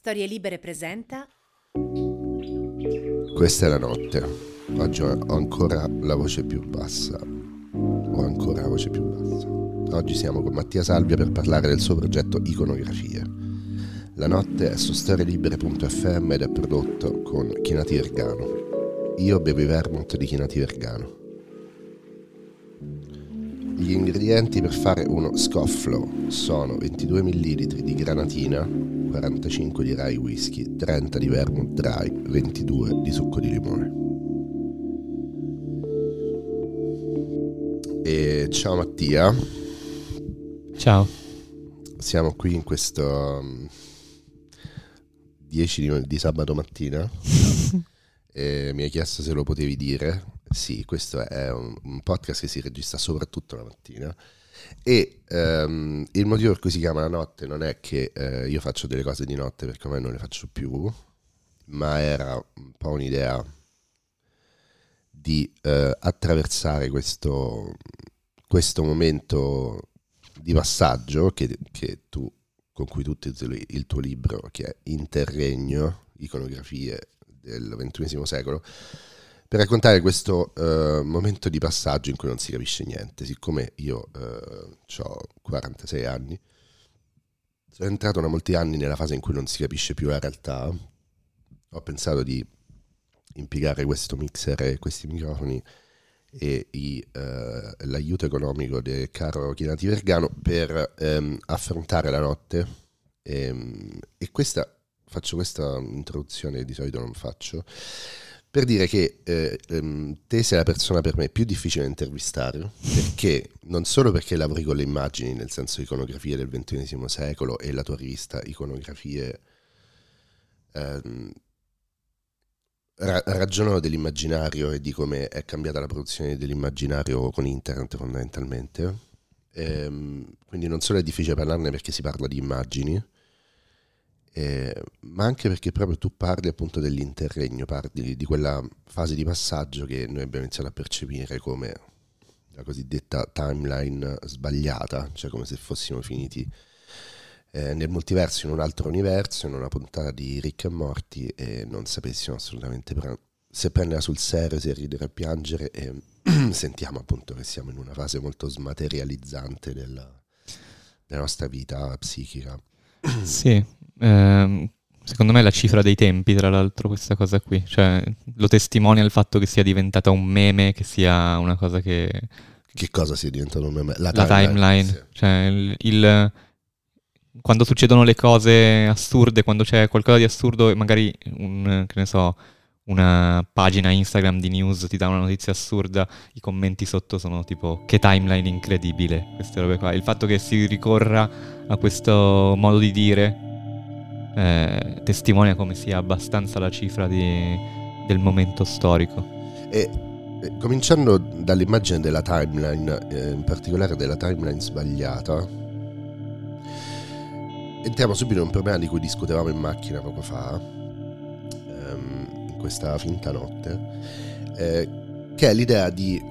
Storie Libere presenta Questa è la notte. Oggi ho ancora la voce più bassa. Ho ancora la voce più bassa. Oggi siamo con Mattia Salvia per parlare del suo progetto Iconografie. La notte è su storielibere.fm ed è prodotto con Chinati Vergano. Io bevo i vermouth di Chinati Vergano. Gli ingredienti per fare uno scofflo sono 22 ml di granatina, 45 di rye whisky, 30 di vermouth dry, 22 di succo di limone. E ciao Mattia, Ciao. siamo qui in questo mm, 10 di, di sabato mattina e mi hai chiesto se lo potevi dire. Sì, questo è un, un podcast che si registra soprattutto la mattina e ehm, il motivo per cui si chiama la notte non è che eh, io faccio delle cose di notte perché ormai non le faccio più, ma era un po' un'idea di eh, attraversare questo, questo momento di passaggio che, che tu, con cui tu titoli il tuo libro, che è Interregno, iconografie del XXI secolo, per raccontare questo eh, momento di passaggio in cui non si capisce niente. Siccome io ho 46 anni, sono entrato da molti anni nella fase in cui non si capisce più la realtà, ho pensato di impiegare questo mixer e questi microfoni e i, eh, l'aiuto economico del caro Chinati Vergano per ehm, affrontare la notte Ehm, e questa faccio questa introduzione che di solito non faccio per dire che eh, ehm, te sei la persona per me più difficile da intervistare perché non solo perché lavori con le immagini nel senso iconografie del XXI secolo e la tua rivista iconografie ehm, ra- ragionano dell'immaginario e di come è cambiata la produzione dell'immaginario con internet fondamentalmente. Ehm, quindi non solo è difficile parlarne perché si parla di immagini, eh, ma anche perché proprio tu parli appunto dell'interregno, parli di quella fase di passaggio che noi abbiamo iniziato a percepire come la cosiddetta timeline sbagliata, cioè come se fossimo finiti eh, nel multiverso in un altro universo, in una puntata di Rick e Morty e non sapessimo assolutamente pre- se prenderla sul serio, se ridere e piangere e sentiamo appunto che siamo in una fase molto smaterializzante della, della nostra vita psichica. Sì, ehm, secondo me è la cifra dei tempi, tra l'altro, questa cosa qui. Cioè, lo testimonia il fatto che sia diventata un meme, che sia una cosa che... Che cosa sia diventato un meme? La timeline. sì. Cioè, il, il- Quando succedono le cose assurde, quando c'è qualcosa di assurdo e magari un, che ne so, una pagina Instagram di news ti dà una notizia assurda, i commenti sotto sono tipo che timeline incredibile, queste robe qua. Il fatto che si ricorra a questo modo di dire eh, testimonia come sia abbastanza la cifra di- del momento storico. E eh, cominciando dall'immagine della timeline, eh, in particolare della timeline sbagliata, entriamo subito in un problema di cui discutevamo in macchina poco fa, ehm, in questa finta notte, eh, che è l'idea di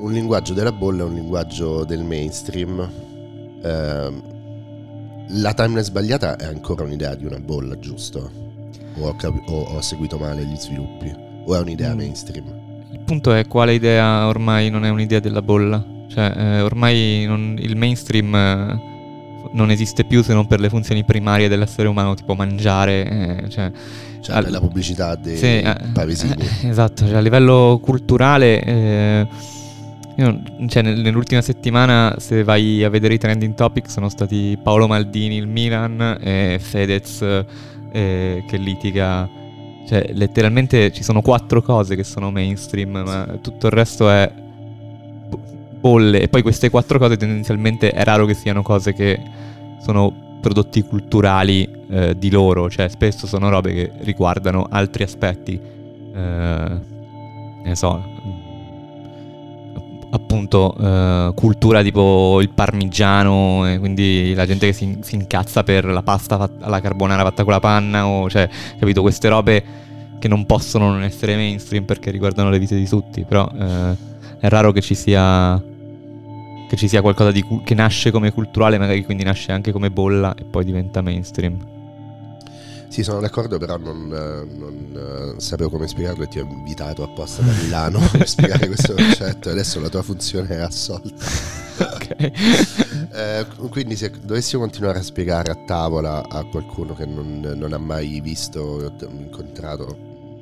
un linguaggio della bolla e un linguaggio del mainstream. Ehm, la timeline sbagliata è ancora un'idea di una bolla, giusto? O ho, capi- o ho seguito male gli sviluppi? O è un'idea Mm. mainstream? Il punto è quale idea ormai non è un'idea della bolla. Cioè, eh, ormai non- il mainstream eh, non esiste più se non per le funzioni primarie dell'essere umano, tipo mangiare. eh, cioè, Cioè, Al- la pubblicità dei sì, eh, pavesini. eh, esatto, cioè, a livello culturale. Io- cioè, nel- nell'ultima settimana, se vai a vedere i trending topic, sono stati Paolo Maldini, il Milan, e Fedez eh, che litiga. Cioè, letteralmente ci sono quattro cose che sono mainstream, ma tutto il resto è bo- bolle. E poi queste quattro cose tendenzialmente è raro che siano cose che sono prodotti culturali eh, di loro, cioè spesso sono robe che riguardano altri aspetti. Eh, ne so, appunto eh, cultura tipo il parmigiano, e quindi la gente che si, si incazza per la pasta fatta, alla carbonara fatta con la panna, o cioè, capito, queste robe che non possono non essere mainstream perché riguardano le vite di tutti, però eh, è raro che ci sia che ci sia qualcosa di che nasce come culturale, magari quindi nasce anche come bolla e poi diventa mainstream. Sì, sono d'accordo, però non, non, sapevo come spiegarlo e ti ho invitato apposta da Milano per spiegare questo concetto. Adesso la tua funzione è assolta. ok. eh, quindi se dovessimo continuare a spiegare a tavola a qualcuno che non, non ha mai visto o incontrato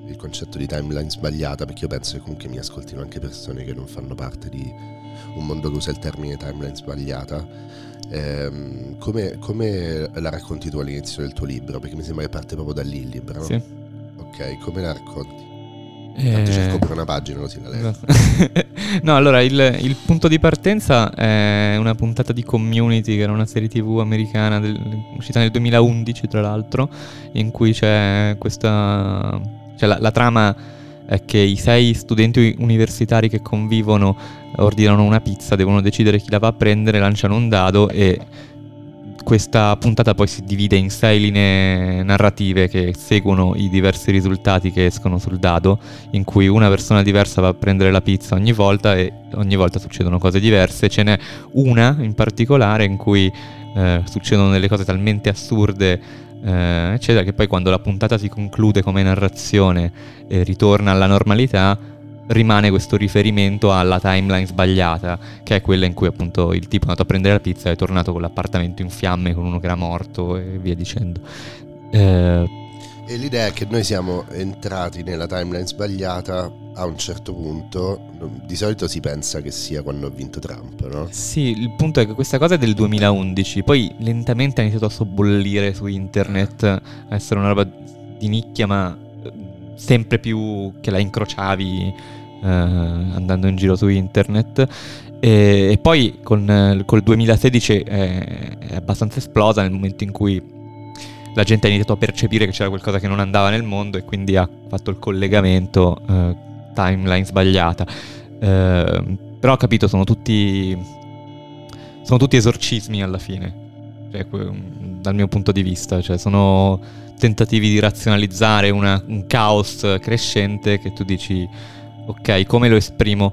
il concetto di timeline sbagliata, perché io penso che comunque mi ascoltino anche persone che non fanno parte di un mondo che usa il termine timeline sbagliata Ehm, come, come, la racconti tu all'inizio del tuo libro? Perché mi sembra che parte proprio da lì il libro, no? Sì. Ok, come la racconti? Tanto eh... cerco per una pagina così la leggo. no, allora il, il, punto di partenza è una puntata di Community, che era una serie tv americana del, uscita nel 2011, tra l'altro, in cui c'è questa... Cioè la, la trama è che i sei studenti universitari che convivono ordinano una pizza, devono decidere chi la va a prendere, lanciano un dado e questa puntata poi si divide in sei linee narrative che seguono i diversi risultati che escono sul dado, in cui una persona diversa va a prendere la pizza ogni volta e ogni volta succedono cose diverse. Ce n'è una in particolare in cui eh, succedono delle cose talmente assurde eh, eccetera, che poi quando la puntata si conclude come narrazione e ritorna alla normalità, rimane questo riferimento alla timeline sbagliata, che è quella in cui appunto il tipo è andato a prendere la pizza e è tornato con l'appartamento in fiamme con uno che era morto e via dicendo. Eh, e l'idea è che noi siamo entrati nella timeline sbagliata a un certo punto. Di solito si pensa che sia quando ha vinto Trump, no? Sì, il punto è che questa cosa è del 2011, poi lentamente ha iniziato a sobbollire su internet, a essere una roba di nicchia, ma eh, sempre più che la incrociavi eh, andando in giro su internet. E, e poi con, eh, col 2016 è, è abbastanza esplosa nel momento in cui la gente ha iniziato a percepire che c'era qualcosa che non andava nel mondo e quindi ha fatto il collegamento eh, timeline sbagliata. Eh, però ho capito, sono tutti sono tutti esorcismi alla fine. Cioè, dal mio punto di vista, cioè sono tentativi di razionalizzare una, un caos crescente che tu dici ok, come lo esprimo?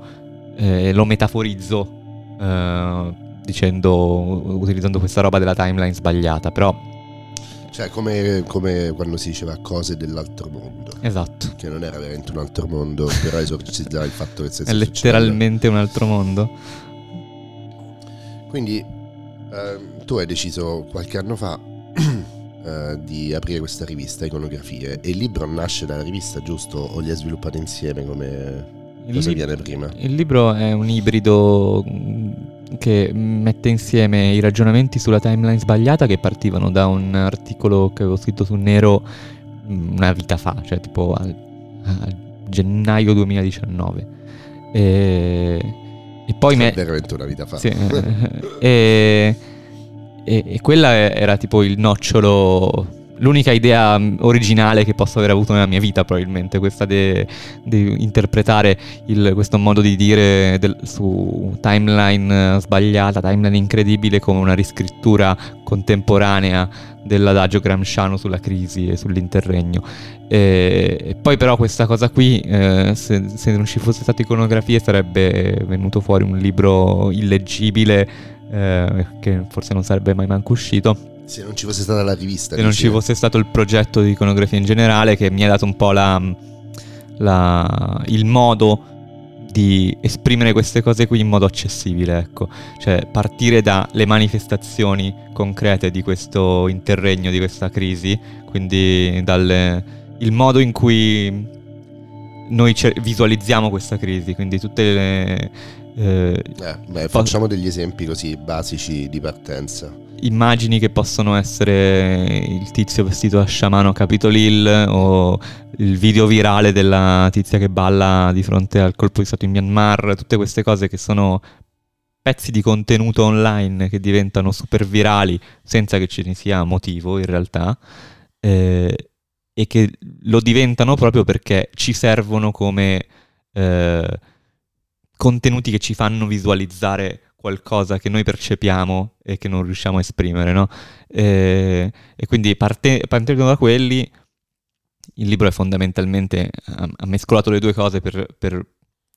Eh, lo metaforizzo eh, dicendo utilizzando questa roba della timeline sbagliata, però cioè, come, come, quando si diceva cose dell'altro mondo. Esatto. Che non era veramente un altro mondo, però esorcizzava il fatto che È letteralmente succedendo. un altro mondo. Quindi, eh, tu hai deciso qualche anno fa eh, di aprire questa rivista, Iconografie, e il libro nasce dalla rivista, giusto? O li hai sviluppati insieme come... Il cosa lib- viene prima? Il libro è un ibrido che mette insieme i ragionamenti sulla timeline sbagliata che partivano da un articolo che avevo scritto su Nero mm, una vita fa, cioè tipo a, a gennaio 2019. E, e poi... me... veramente una vita fa. Sì, e, e, e quella era tipo il nocciolo l'unica idea mm, originale che posso aver avuto nella mia vita, probabilmente, questa di interpretare il, questo modo di dire del, su timeline eh, sbagliata, timeline incredibile, come una riscrittura contemporanea dell'adagio gramsciano sulla crisi e sull'interregno. E, e poi però questa cosa qui, eh, se, se non ci fosse stata iconografia, sarebbe venuto fuori un libro illeggibile eh, che forse non sarebbe mai manco uscito se non ci fosse stata la rivista. Se non ci fosse stato il progetto di iconografia in generale che mi ha dato un po' la, la, il modo di esprimere queste cose qui in modo accessibile, ecco. Cioè partire dalle manifestazioni concrete di questo interregno, di questa crisi, quindi dal il modo in cui noi visualizziamo questa crisi, quindi tutte le... Eh, eh, beh, facciamo degli esempi così basici di partenza immagini che possono essere il tizio vestito da sciamano a Capitol Hill o il video virale della tizia che balla di fronte al colpo di stato in Myanmar, tutte queste cose che sono pezzi di contenuto online che diventano super virali senza che ce ne sia motivo in realtà eh, e che lo diventano proprio perché ci servono come eh, contenuti che ci fanno visualizzare qualcosa che noi percepiamo e che non riusciamo a esprimere, no? E, e quindi parte, partendo da quelli, il libro è fondamentalmente, ha, ha mescolato le due cose per, per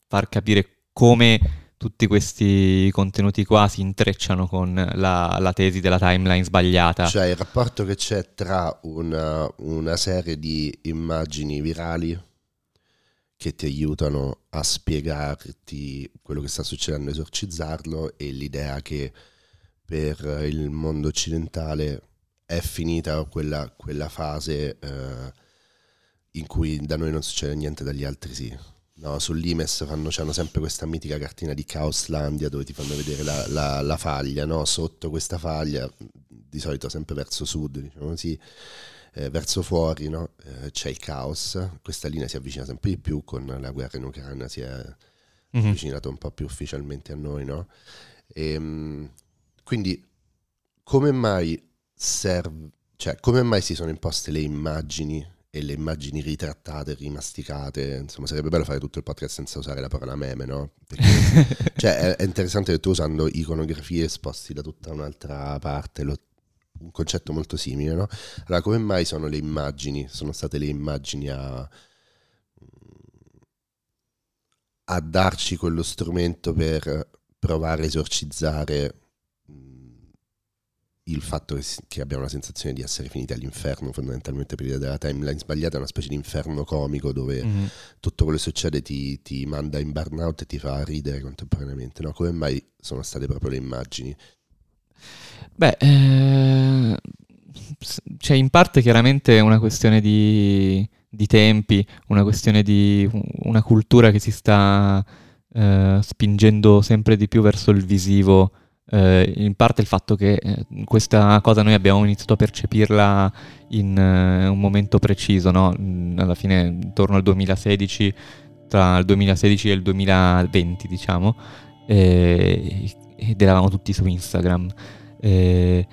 far capire come tutti questi contenuti qua si intrecciano con la, la, tesi della timeline sbagliata. Cioè il rapporto che c'è tra una, una serie di immagini virali che ti aiutano a spiegarti quello che sta succedendo, esorcizzarlo e l'idea che per il mondo occidentale è finita quella, quella fase eh, in cui da noi non succede niente, dagli altri sì. No, sull'Imes fanno, hanno sempre questa mitica cartina di Chaoslandia dove ti fanno vedere la, la, la faglia, no? sotto questa faglia, di solito sempre verso sud, diciamo così, eh, verso fuori no? eh, c'è il caos, questa linea si avvicina sempre di più con la guerra in Ucraina, si è mm-hmm. avvicinata un po' più ufficialmente a noi. No? E, ehm, quindi come mai serve, cioè come mai si sono imposte le immagini e le immagini ritrattate, rimasticate, insomma sarebbe bello fare tutto il podcast senza usare la parola meme, no? Perché, cioè è, interessante che tu usando iconografie sposti da tutta un'altra parte, lo, un concetto molto simile, no? Allora, come mai sono le immagini, sono state le immagini a, a darci quello strumento per provare a esorcizzare il fatto che, che, abbiamo la sensazione di essere finiti all'inferno fondamentalmente per l'idea della timeline sbagliata è una specie di inferno comico dove mm-hmm. tutto quello che succede ti, ti, manda in burnout e ti fa ridere contemporaneamente no? come mai sono state proprio le immagini Beh, eh, c'è in parte chiaramente una questione di, di, tempi, una questione di una cultura che si sta eh, spingendo sempre di più verso il visivo. Eh, in parte il fatto che eh, questa cosa noi abbiamo iniziato a percepirla in uh, un momento preciso, no? alla fine intorno al 2016, tra il 2016 e il 2020 diciamo, ed eravamo tutti su Instagram. Eh,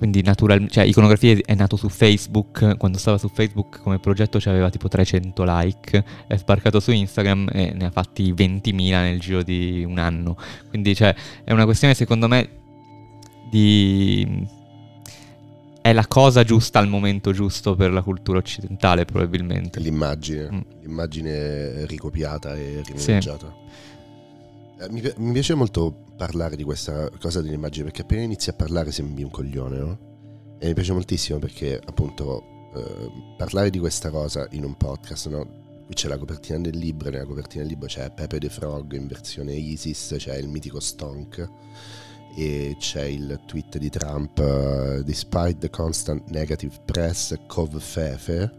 quindi naturalmente, cioè Iconografie è nato su Facebook, quando stava su Facebook come progetto aveva tipo 300 like, è sbarcato su Instagram e ne ha fatti 20.000 nel giro di un anno. Quindi cioè, è una questione secondo me di... è la cosa giusta al momento giusto per la cultura occidentale probabilmente. L'immagine, mm. l'immagine ricopiata e rimaneggiata. Sì. Eh, mi, piace molto parlare di questa cosa dell'immagine perché appena inizi a parlare sembri un coglione, no? E mi piace moltissimo perché appunto eh, parlare di questa cosa in un podcast, no? Qui c'è la copertina del libro, nella copertina del libro c'è Pepe the Frog in versione ISIS, c'è il mitico Stonk e c'è il tweet di Trump uh, Despite the constant negative press, Cov Fefe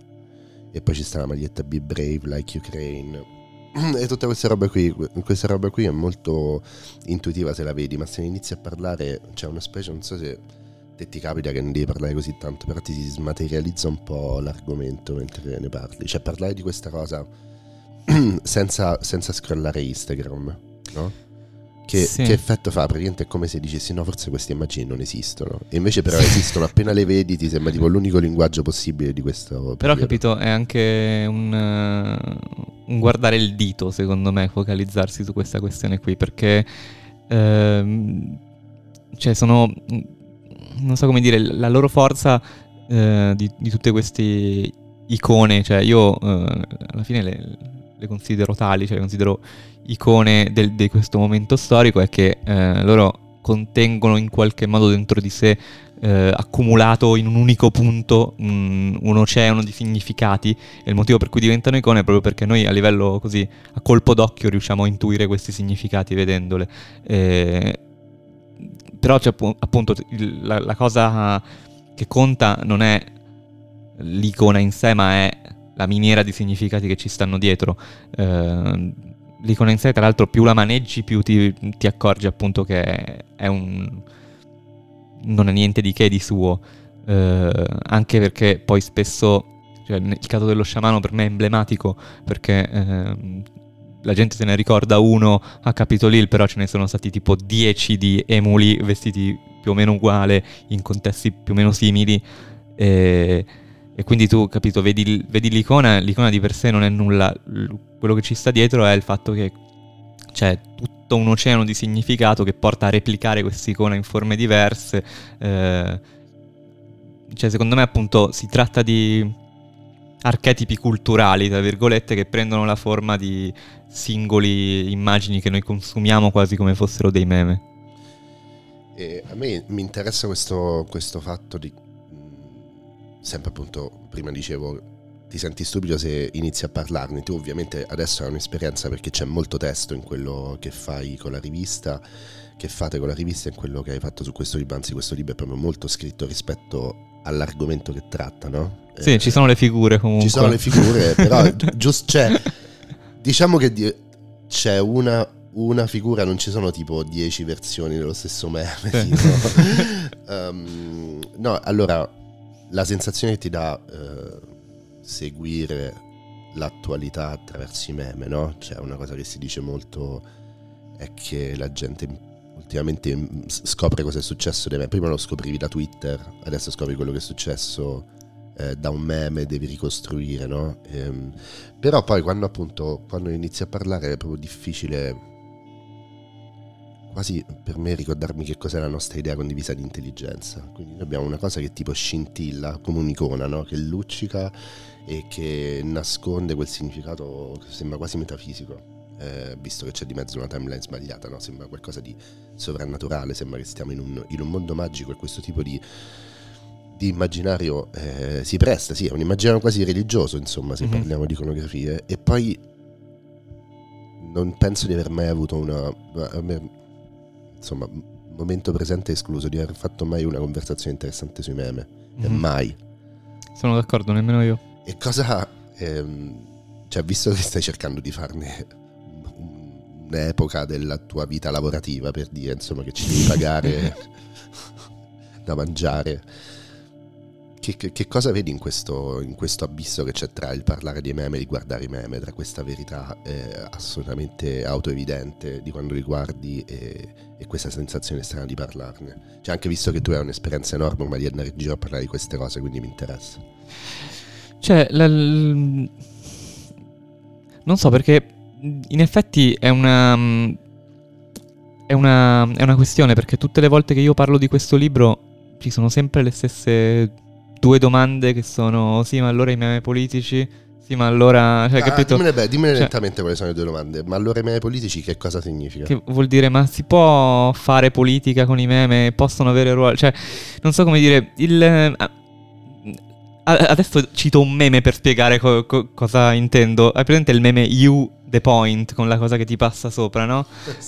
e poi ci sta la maglietta Be Brave Like Ukraine e tutte queste robe qui, questa roba qui è molto intuitiva se la vedi, ma se inizi a parlare, c'è una specie, non so se te ti capita che non devi parlare così tanto, però ti si smaterializza un po' l'argomento mentre ne parli, cioè parlare di questa cosa senza, senza scrollare Instagram, no? Che, sì. che, effetto fa? Praticamente è come se dicessi no, forse queste immagini non esistono. E invece però esistono, appena le vedi ti sembra tipo l'unico linguaggio possibile di questo. Però ho capito, è anche un, un, guardare il dito, secondo me, focalizzarsi su questa questione qui, perché uh, cioè sono, non so come dire, la loro forza uh, di, di, tutte queste icone, cioè io eh, alla fine le, le considero tali, cioè le considero icone di questo momento storico è che eh, loro contengono in qualche modo dentro di sé eh, accumulato in un unico punto un, un, oceano di significati e il motivo per cui diventano icone è proprio perché noi a livello così a colpo d'occhio riusciamo a intuire questi significati vedendole eh, però c'è appunto la, la cosa che conta non è l'icona in sé ma è la miniera di significati che ci stanno dietro eh, l'icona in sé, tra l'altro, più la maneggi, più ti, ti accorgi appunto che è un. Non è niente di che di suo. Eh, anche perché poi spesso. Cioè, il caso dello sciamano per me è emblematico perché. Eh, la gente se ne ricorda uno a Capitol Hill, però ce ne sono stati tipo 10 di emuli vestiti più o meno uguale, in contesti più o meno simili. E, e quindi tu, capito, vedi, vedi, l'icona, l'icona di per sé non è nulla, quello che ci sta dietro è il fatto che c'è tutto un oceano di significato che porta a replicare quest'icona in forme diverse. Eh, cioè, secondo me, appunto, si tratta di, archetipi culturali, tra virgolette, che prendono la forma di singoli immagini che noi consumiamo quasi come fossero dei meme. E a me mi interessa questo, questo fatto di, mm, sempre appunto, prima dicevo, ti senti stupido se inizi a parlarne. Tu ovviamente adesso hai un'esperienza perché c'è molto testo in quello che fai con la rivista, che fate con la rivista e in quello che hai fatto su questo libro. Anzi, questo libro è proprio molto scritto rispetto all'argomento che tratta, no? Sì, eh, ci sono le figure comunque. Ci sono le figure, però giusto c'è... Diciamo che c'è una, una, figura, non ci sono tipo dieci versioni dello stesso meme. Sì. No? um, no, allora, la sensazione che ti dà uh, seguire l'attualità attraverso i meme, no? Cioè, una cosa che si dice molto è che la gente ultimamente scopre cosa è successo dei meme. Prima lo scoprivi da Twitter, adesso scopri quello che è successo eh, da un meme, devi ricostruire, no? Ehm, però poi quando appunto, quando inizi a parlare è proprio difficile quasi per me ricordarmi che cos'è la nostra idea condivisa di intelligenza. Quindi noi abbiamo una cosa che tipo scintilla, come un'icona, no? Che luccica e che nasconde quel significato che sembra quasi metafisico eh, visto che c'è di mezzo una timeline sbagliata, no? sembra qualcosa di sovrannaturale, sembra che stiamo in un, in un mondo magico e questo tipo di, di immaginario eh, si presta, sì, è un immaginario quasi religioso, insomma, se mm-hmm. parliamo di iconografie, e poi non penso di aver mai avuto una... insomma, momento presente escluso, di aver fatto mai una conversazione interessante sui meme, mm-hmm. mai. Sono d'accordo, nemmeno io. E cosa... Ehm, cioè, visto che stai cercando di farne un'epoca della tua vita lavorativa per dire insomma che ci devi pagare da mangiare. Che, che, che, cosa vedi in questo, in questo, abisso che c'è tra il parlare dei meme e il guardare i meme, tra questa verità eh, assolutamente autoevidente di quando li guardi e, e, questa sensazione strana di parlarne? Cioè anche visto che tu hai un'esperienza enorme ma di andare in giro a parlare di queste cose, quindi mi interessa. Cioè, la, l... non so perché in effetti è una, mm, è una, è una questione perché tutte le volte che io parlo di questo libro ci sono sempre le stesse due domande che sono sì ma allora i meme politici sì ma allora cioè, ah, capito? dimmene, beh, dimmene cioè, lentamente quali sono le due domande ma allora i meme politici che cosa significa? che vuol dire ma si può fare politica con i meme possono avere ruolo cioè non so come dire il eh, adesso cito un meme per spiegare co- co- cosa intendo hai presente il meme you the point con la cosa che ti passa sopra, no?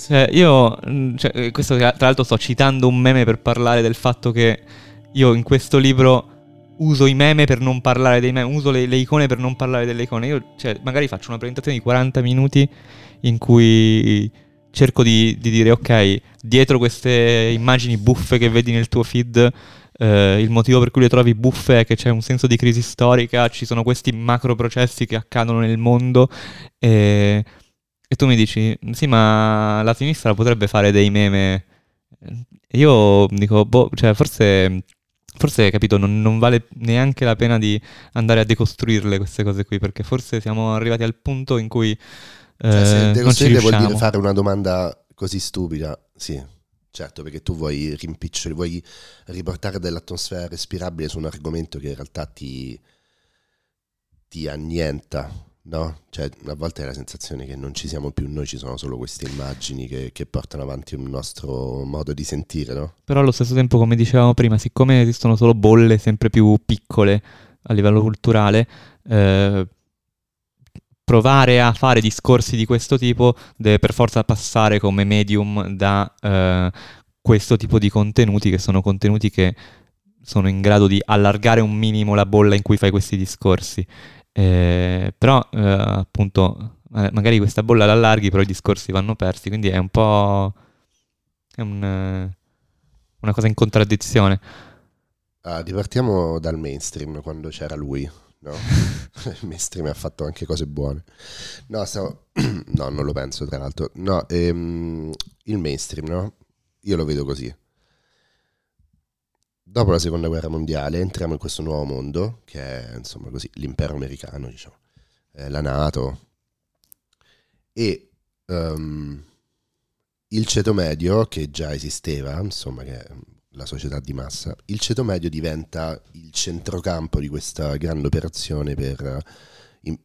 Cioè, io, mm, cioè, eh, questo tra l'altro sto citando un meme per parlare del fatto che io in questo libro uso i meme per non parlare dei meme, uso le, le icone per non parlare delle icone. Io, cioè, magari faccio una presentazione di 40 minuti in cui cerco di, di dire, ok, dietro queste immagini buffe che vedi nel tuo feed eh, il motivo per cui le trovi buffe è che c'è un senso di crisi storica, ci sono questi macro processi che accadono nel mondo e, e tu mi dici, sì ma la sinistra potrebbe fare dei meme. Io dico, boh, cioè forse forse capito, non, non, vale neanche la pena di andare a decostruirle queste cose qui, perché forse siamo arrivati al punto in cui eh, cioè, se decostruire vuol dire fare una domanda così stupida, sì, Certo, perché tu vuoi rimpicciolire, vuoi riportare dell'atmosfera respirabile su un argomento che in realtà ti, ti annienta, no? Cioè, a volte hai la sensazione che non ci siamo più noi, ci sono solo queste immagini che, che portano avanti un nostro modo di sentire, no? Però allo stesso tempo, come dicevamo prima, siccome esistono solo bolle sempre più piccole a livello culturale, eh, provare a fare discorsi di questo tipo deve per forza passare come medium da eh, questo tipo di contenuti che sono contenuti che sono in grado di allargare un minimo la bolla in cui fai questi discorsi. Eh, però eh, appunto magari questa bolla l'allarghi però i discorsi vanno persi, quindi è un po' è un, una cosa in contraddizione. Ah, ripartiamo dal mainstream quando c'era lui no? il mainstream ha fatto anche cose buone. No, stavo... no, non lo penso tra l'altro. No, ehm, il mainstream, no? Io lo vedo così. Dopo la seconda guerra mondiale entriamo in questo nuovo mondo, che è insomma così, l'impero americano, diciamo, eh, la Nato. E um, il ceto medio, che già esisteva, insomma, che la società di massa, il ceto medio diventa il centrocampo di questa grande operazione per in,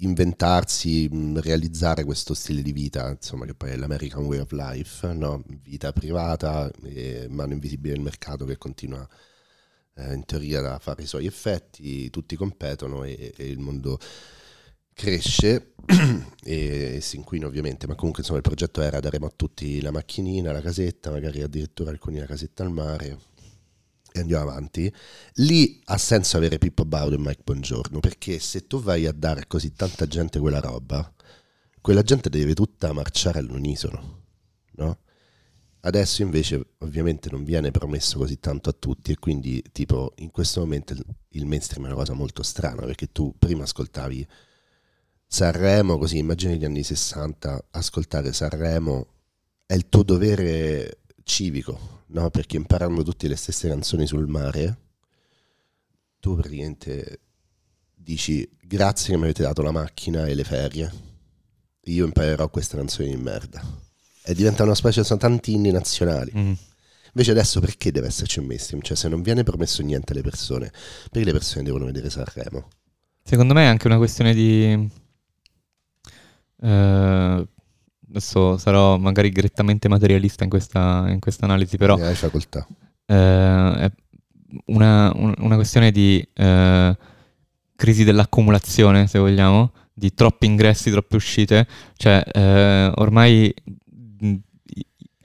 inventarsi, realizzare questo stile di vita, insomma, che poi è l'American Way of Life, no? vita privata, mano invisibile del mercato che continua eh, in teoria a fare i suoi effetti, tutti competono e, e il mondo cresce e, si inquina ovviamente, ma comunque insomma il progetto era daremo a tutti la macchinina, la casetta, magari addirittura alcuni la casetta al mare e andiamo avanti. Lì ha senso avere Pippo Baudo e Mike Buongiorno, perché se tu vai a dare a così tanta gente quella roba, quella gente deve tutta marciare all'unisono, no? Adesso invece ovviamente non viene promesso così tanto a tutti e quindi tipo in questo momento il mainstream è una cosa molto strana perché tu prima ascoltavi Sanremo, così immagini gli anni 60, ascoltare Sanremo è il tuo dovere civico, no? Perché imparando tutte le stesse canzoni sul mare, tu praticamente dici grazie che mi avete dato la macchina e le ferie, io imparerò queste canzoni di merda. E diventa una specie, sono tanti inni nazionali. Mm. Invece adesso perché deve esserci un mainstream? Cioè se non viene promesso niente alle persone, perché le persone devono vedere Sanremo? Secondo me è anche una questione di Uh, adesso sarò magari grettamente materialista in questa, in questa analisi, però... hai facoltà. Uh, è una, un, una, questione di uh, crisi dell'accumulazione, se vogliamo, di troppi ingressi, troppe uscite. Cioè, ormai,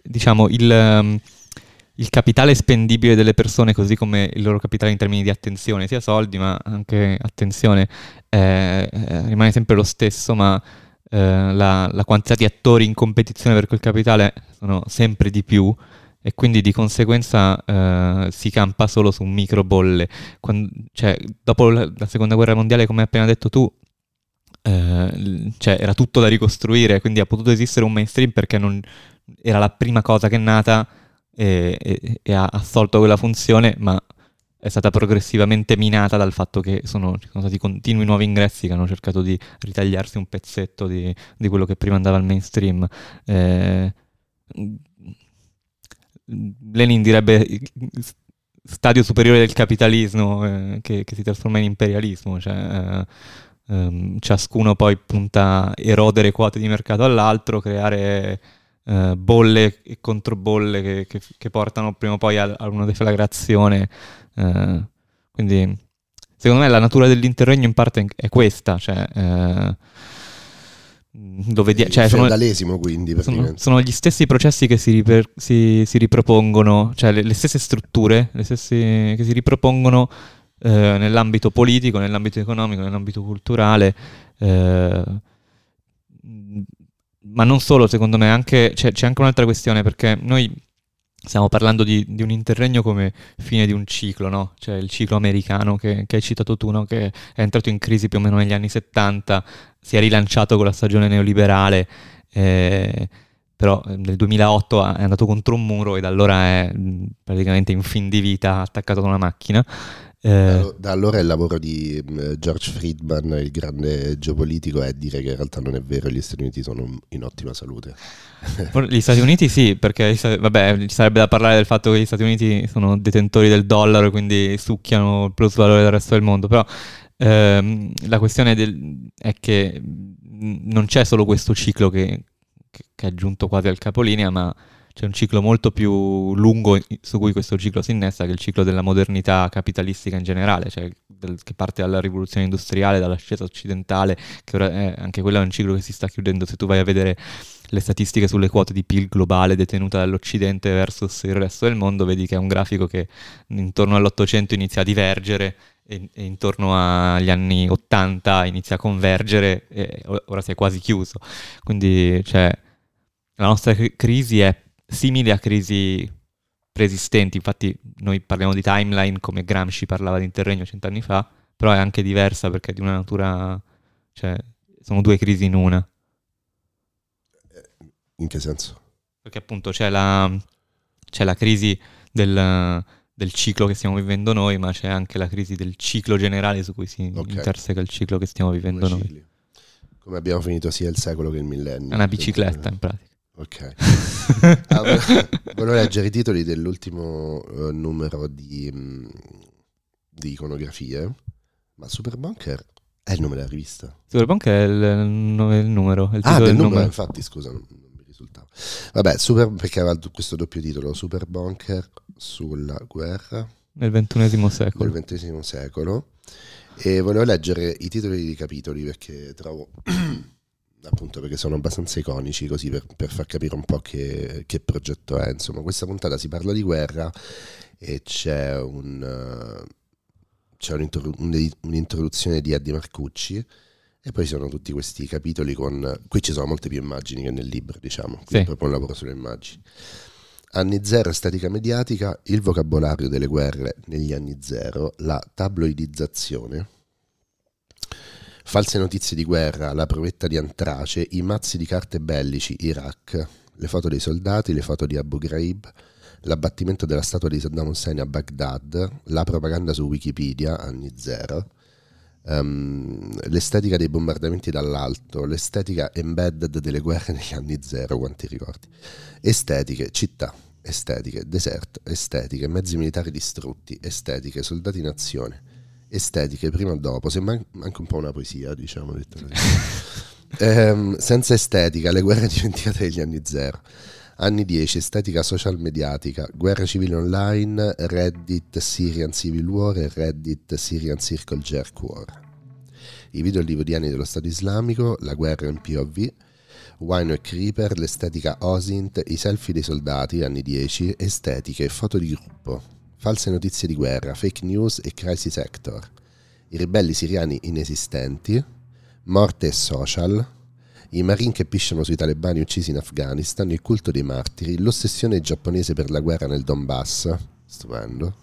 diciamo, il... Um, il capitale spendibile delle persone, così come il loro capitale in termini di attenzione, sia soldi ma anche attenzione, eh, rimane sempre lo stesso, ma eh, la, la, quantità di attori in competizione per quel capitale sono sempre di più e quindi di conseguenza eh, si campa solo su micro bolle. Quando, cioè, dopo la, la, seconda guerra mondiale, come hai appena detto tu, eh, cioè, era tutto da ricostruire, quindi ha potuto esistere un mainstream perché non, era la prima cosa che è nata e, e, e ha assolto quella funzione, ma è stata progressivamente minata dal fatto che sono, sono stati continui nuovi ingressi che hanno cercato di ritagliarsi un pezzetto di, di quello che prima andava al mainstream. Eh, Lenin direbbe stadio superiore del capitalismo eh, che, che, si trasforma in imperialismo, cioè eh, ehm, ciascuno poi punta a erodere quote di mercato all'altro, creare eh, bolle e controbolle che, che, che, portano prima o poi a, a una deflagrazione eh, quindi secondo me la natura dell'interregno in parte è questa, cioè, eh, dove di- cioè, sono, quindi sono, sono, gli stessi processi che si, riper- si, si ripropongono, cioè le, le, stesse strutture le stesse, che si ripropongono eh, nell'ambito politico, nell'ambito economico, nell'ambito culturale. Eh, ma non solo, secondo me, anche, c'è, c'è anche un'altra questione perché noi Stiamo parlando di, di, un interregno come fine di un ciclo, no? Cioè il ciclo americano che, che hai citato tu, no? Che è entrato in crisi più o meno negli anni 70, si è rilanciato con la stagione neoliberale, eh, però nel 2008 è andato contro un muro e da allora è praticamente in fin di vita attaccato ad una macchina. Eh, da allora il lavoro di mm, George Friedman, il grande geopolitico, è dire che in realtà non è vero, gli Stati Uniti sono in ottima salute. Gli Stati Uniti sì, perché vabbè, ci sarebbe da parlare del fatto che gli Stati Uniti sono detentori del dollaro, quindi succhiano il plus valore del resto del mondo, però ehm, la questione del, è che non c'è solo questo ciclo che, che è giunto quasi al capolinea, ma c'è un ciclo molto più lungo su cui questo ciclo si innesta, che è il ciclo della modernità capitalistica in generale, cioè del, che parte dalla rivoluzione industriale, dall'ascesa occidentale, che ora è, anche quello è un ciclo che si sta chiudendo. Se tu vai a vedere le statistiche sulle quote di PIL globale detenuta dall'Occidente versus il resto del mondo, vedi che è un grafico che intorno all'Ottocento inizia a divergere e, intorno agli anni 80 inizia a convergere e ora si è quasi chiuso. Quindi cioè, la nostra crisi è simili a crisi preesistenti, infatti noi parliamo di timeline come Gramsci parlava di interregno cent'anni fa, però è anche diversa perché è di una natura, cioè sono due crisi in una. In che senso? Perché appunto c'è la, c'è la crisi del, del, ciclo che stiamo vivendo noi, ma c'è anche la crisi del ciclo generale su cui si okay. interseca il ciclo che stiamo vivendo Come noi. Come abbiamo finito sia il secolo che il millennio. È una bicicletta in pratica. Ok. Ah, volevo leggere i titoli dell'ultimo uh, numero di, um, di, iconografie, ma Super Bunker è il nome della rivista. Super Bunker è il, il numero. Il ah, del, del numero, numero, infatti, scusa, non, non, mi risultava. Vabbè, super, perché aveva questo doppio titolo, Super Bunker sulla guerra. Nel ventunesimo secolo. Nel ventunesimo secolo. E volevo leggere i titoli dei capitoli perché trovo appunto perché sono abbastanza iconici così per, per far capire un po' che, che, progetto è insomma questa puntata si parla di guerra e c'è, un, c'è un'introduzione di Eddie Marcucci e poi sono tutti questi capitoli con qui ci sono molte più immagini che nel libro diciamo quindi sì. proprio un lavoro sulle immagini anni zero estetica mediatica il vocabolario delle guerre negli anni zero la tabloidizzazione false notizie di guerra, la provetta di Antrace, i mazzi di carte bellici, Iraq, le foto dei soldati, le foto di Abu Ghraib, l'abbattimento della statua di Saddam Hussein a Baghdad, la propaganda su Wikipedia, anni zero, um, l'estetica dei bombardamenti dall'alto, l'estetica embedded delle guerre negli anni zero, quanti ricordi, estetiche, città, estetiche, deserto, estetiche, mezzi militari distrutti, estetiche, soldati in azione, estetiche prima e dopo, sembra anche un po' una poesia, diciamo. Ehm, senza estetica, le guerre dimenticate degli anni zero. Anni 10, estetica social mediatica, guerra civile online, Reddit Syrian Civil War e Reddit Syrian Circle Jerk War. I video hollywoodiani dello Stato islamico, la guerra in POV, Wino e Creeper, l'estetica OSINT, i selfie dei soldati, anni 10, estetiche, foto di gruppo, false notizie di guerra, fake news e crisis sector, i ribelli siriani inesistenti, morte e social, i marine che pisciano sui talebani uccisi in Afghanistan, il culto dei martiri, l'ossessione giapponese per la guerra nel Donbass, stupendo,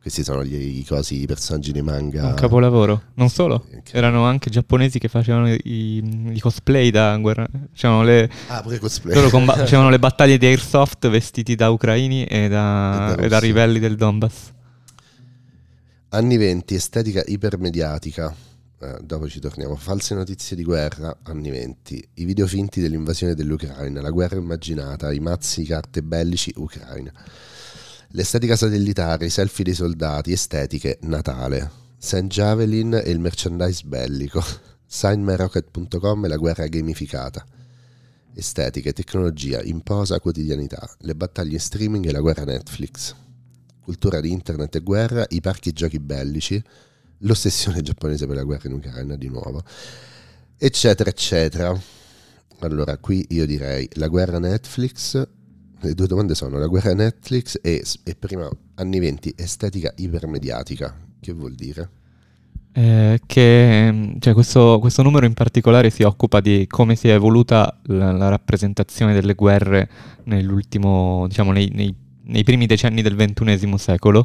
questi sono gli, i cosi, i personaggi di manga. Un capolavoro. Non solo, erano anche giapponesi che facevano i, i cosplay da guerra. Facevano le, ah, pure cosplay. Loro comba- facevano le battaglie di Airsoft vestiti da ucraini e da, e da, e da ribelli del Donbass. Anni 20, estetica ipermediatica. Eh, dopo ci torniamo. False notizie di guerra, anni 20. I video finti dell'invasione dell'Ucraina, la guerra immaginata, i mazzi carte bellici Ucraina. L'estetica satellitare, i selfie dei soldati, estetiche, Natale. St. Javelin e il merchandise bellico. SignMyRocket.com e la guerra gamificata. Estetiche, tecnologia, imposa, quotidianità. Le battaglie in streaming e la guerra Netflix. Cultura di internet e guerra, i parchi giochi bellici. L'ossessione giapponese per la guerra in Ucraina di nuovo. Eccetera, eccetera. Allora, qui io direi la guerra Netflix le due domande sono la guerra Netflix e, e prima anni 20 estetica ipermediatica. Che vuol dire? Eh, che cioè questo, questo, numero in particolare si occupa di come si è evoluta la, la rappresentazione delle guerre nell'ultimo, diciamo, nei, nei, nei, primi decenni del XXI secolo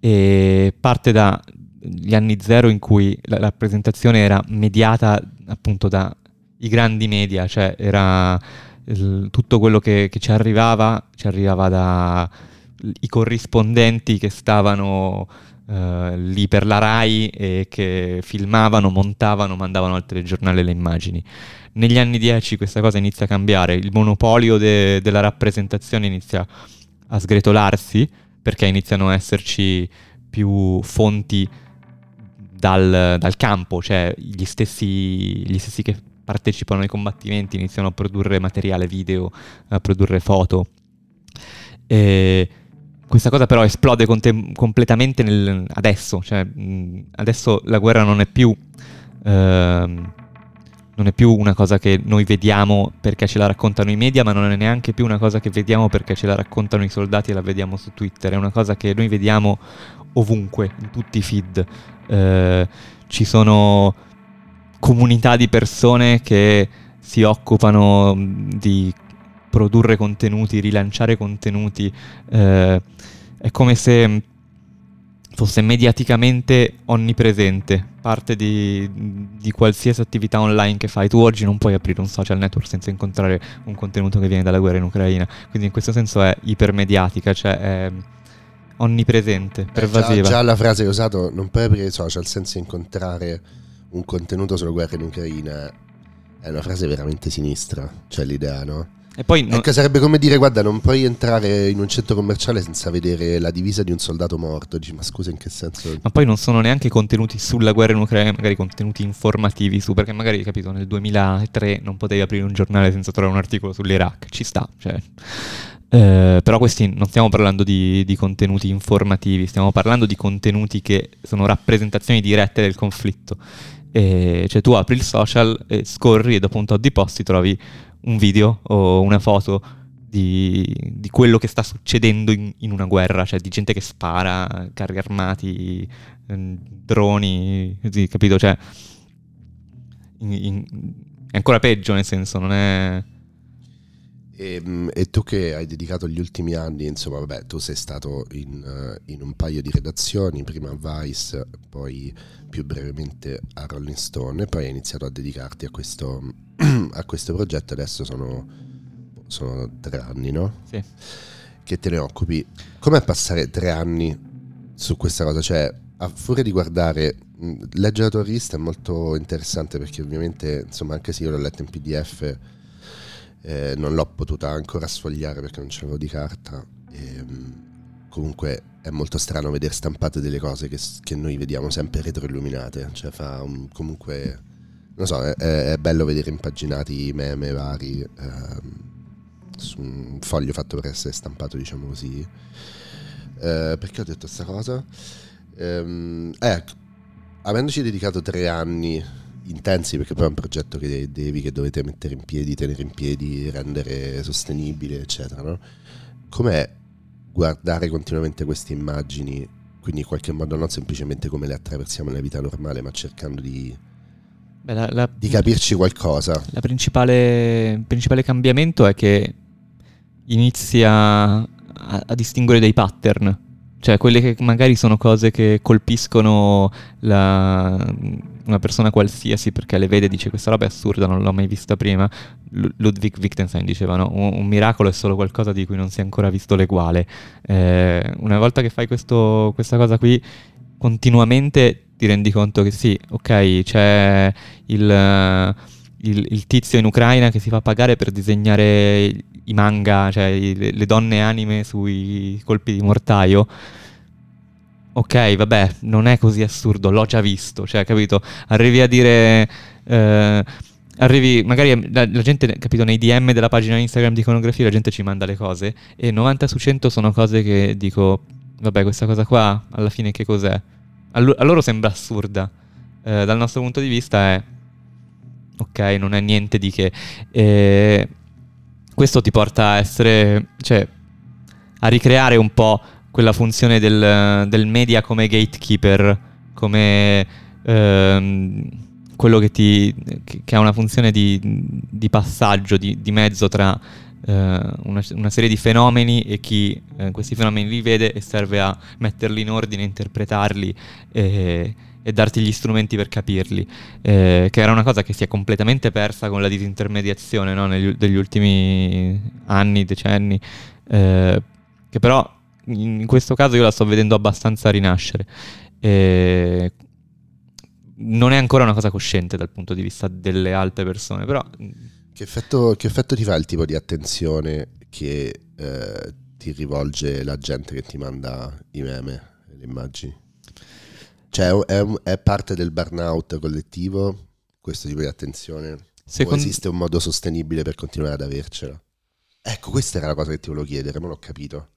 e parte dagli anni zero in cui la rappresentazione era mediata appunto dai grandi media, cioè era il, tutto quello che, che, ci arrivava, ci arrivava dai corrispondenti che stavano uh, lì per la RAI e che filmavano, montavano, mandavano al telegiornale le immagini. Negli anni 10 questa cosa inizia a cambiare, il monopolio de, della rappresentazione inizia a sgretolarsi perché iniziano a esserci più fonti dal, dal campo, cioè gli stessi, gli stessi che partecipano ai combattimenti, iniziano a produrre materiale video, a produrre foto. E questa cosa però esplode contem- completamente nel, adesso, cioè, adesso la guerra non è più... Ehm, non è più una cosa che noi vediamo perché ce la raccontano i media, ma non è neanche più una cosa che vediamo perché ce la raccontano i soldati e la vediamo su Twitter, è una cosa che noi vediamo ovunque, in tutti i feed. Eh, ci sono comunità di persone che si occupano di produrre contenuti, rilanciare contenuti. Eh, è come se fosse mediaticamente onnipresente, parte di, di, qualsiasi attività online che fai. Tu oggi non puoi aprire un social network senza incontrare un contenuto che viene dalla guerra in Ucraina, quindi in questo senso è ipermediatica, cioè è onnipresente, pervasiva. Eh, già, già la frase che ho usato, non puoi aprire i social senza incontrare un contenuto sulla guerra in Ucraina è una frase veramente sinistra, cioè l'idea, no? E poi non- Ecco, sarebbe come dire, guarda, non puoi entrare in un centro commerciale senza vedere la divisa di un soldato morto. Dici, ma scusa, in che senso? Ma poi non sono neanche contenuti sulla guerra in Ucraina, magari contenuti informativi su, perché magari, capito, nel 2003 non potevi aprire un giornale senza trovare un articolo sull'Iraq, ci sta, cioè. Eh, però questi non stiamo parlando di, di contenuti informativi, stiamo parlando di contenuti che sono rappresentazioni dirette del conflitto. E, cioè tu apri il social e scorri e dopo un tot di posti trovi un video o una foto di, di quello che sta succedendo in, in una guerra, cioè di gente che spara, carri armati, ehm, droni, capito? Cioè, in- in- è ancora peggio nel senso, non è... E, mm, e tu che hai dedicato gli ultimi anni, insomma, vabbè, tu sei stato in, eh, in un paio di redazioni, prima a Vice, poi più brevemente a Rolling Stone, e poi hai iniziato a dedicarti a questo, a questo progetto, adesso sono, sono tre anni, no? Sì. Che te ne occupi. Com'è passare tre anni su questa cosa? Cioè, a furia di guardare, leggere la tua rivista è molto interessante perché ovviamente, insomma, anche se io l'ho letta in PDF, eh, non l'ho potuta ancora sfogliare perché non c'avevo di carta. E, mh, comunque è molto strano vedere stampate delle cose che, che noi vediamo sempre retroilluminate. Cioè fa un- comunque... Non so, è, è bello vedere impaginati meme vari ehm, su un foglio fatto per essere stampato, diciamo così. Eh, perché ho detto questa cosa? Ehm, ecco, avendoci dedicato tre anni intensi, perché poi è un progetto che devi, che dovete mettere in piedi, tenere in piedi, rendere sostenibile, eccetera, no? Com'è guardare continuamente queste immagini, quindi in qualche modo non semplicemente come le attraversiamo nella vita normale, ma cercando di, Beh, la, la- di capirci qualcosa? la principale, il principale cambiamento è che inizi a, a- a distinguere dei pattern. Cioè, quelle che magari sono cose che colpiscono la- una persona qualsiasi perché le vede e dice questa roba è assurda, non l'ho mai vista prima. Lu- Ludwig Wittgenstein diceva no, un, un miracolo è solo qualcosa di cui non si è ancora visto l'eguale. Eh, una volta che fai questo- questa cosa qui, continuamente ti rendi conto che sì, ok, c'è il, il- il tizio in Ucraina che si fa pagare per disegnare i manga, cioè i- le donne anime sui colpi di mortaio. Ok, vabbè, non è così assurdo, l'ho già visto, cioè, capito? Arrivi a dire... eh, arrivi, magari la, la gente, capito, nei DM della pagina Instagram di iconografia la gente ci manda le cose e 90 su 100 sono cose che dico, vabbè, questa cosa qua alla fine che cos'è? A, lo- a loro sembra assurda. Eh, dal nostro punto di vista è ok, non è niente di che. E questo ti porta a essere, cioè, a ricreare un po' quella funzione del, del media come gatekeeper, come ehm, quello che, ti, che, ha una funzione di, di passaggio, di, di mezzo tra eh, una, una serie di fenomeni e chi eh, questi fenomeni li vede e serve a metterli in ordine, interpretarli e, e darti gli strumenti per capirli, eh, che era una cosa che si è completamente persa con la disintermediazione no, negli, degli ultimi anni, decenni, eh, che però in questo caso io la sto vedendo abbastanza rinascere. E non è ancora una cosa cosciente dal punto di vista delle altre persone, però Che effetto, che effetto ti fa il tipo di attenzione che eh, ti rivolge la gente che ti manda i meme e le immagini? Cioè è, è parte del burnout collettivo questo tipo di attenzione? O secondo esiste un modo sostenibile per continuare ad avercela? Ecco, questa era la cosa che ti volevo chiedere, non l'ho capito.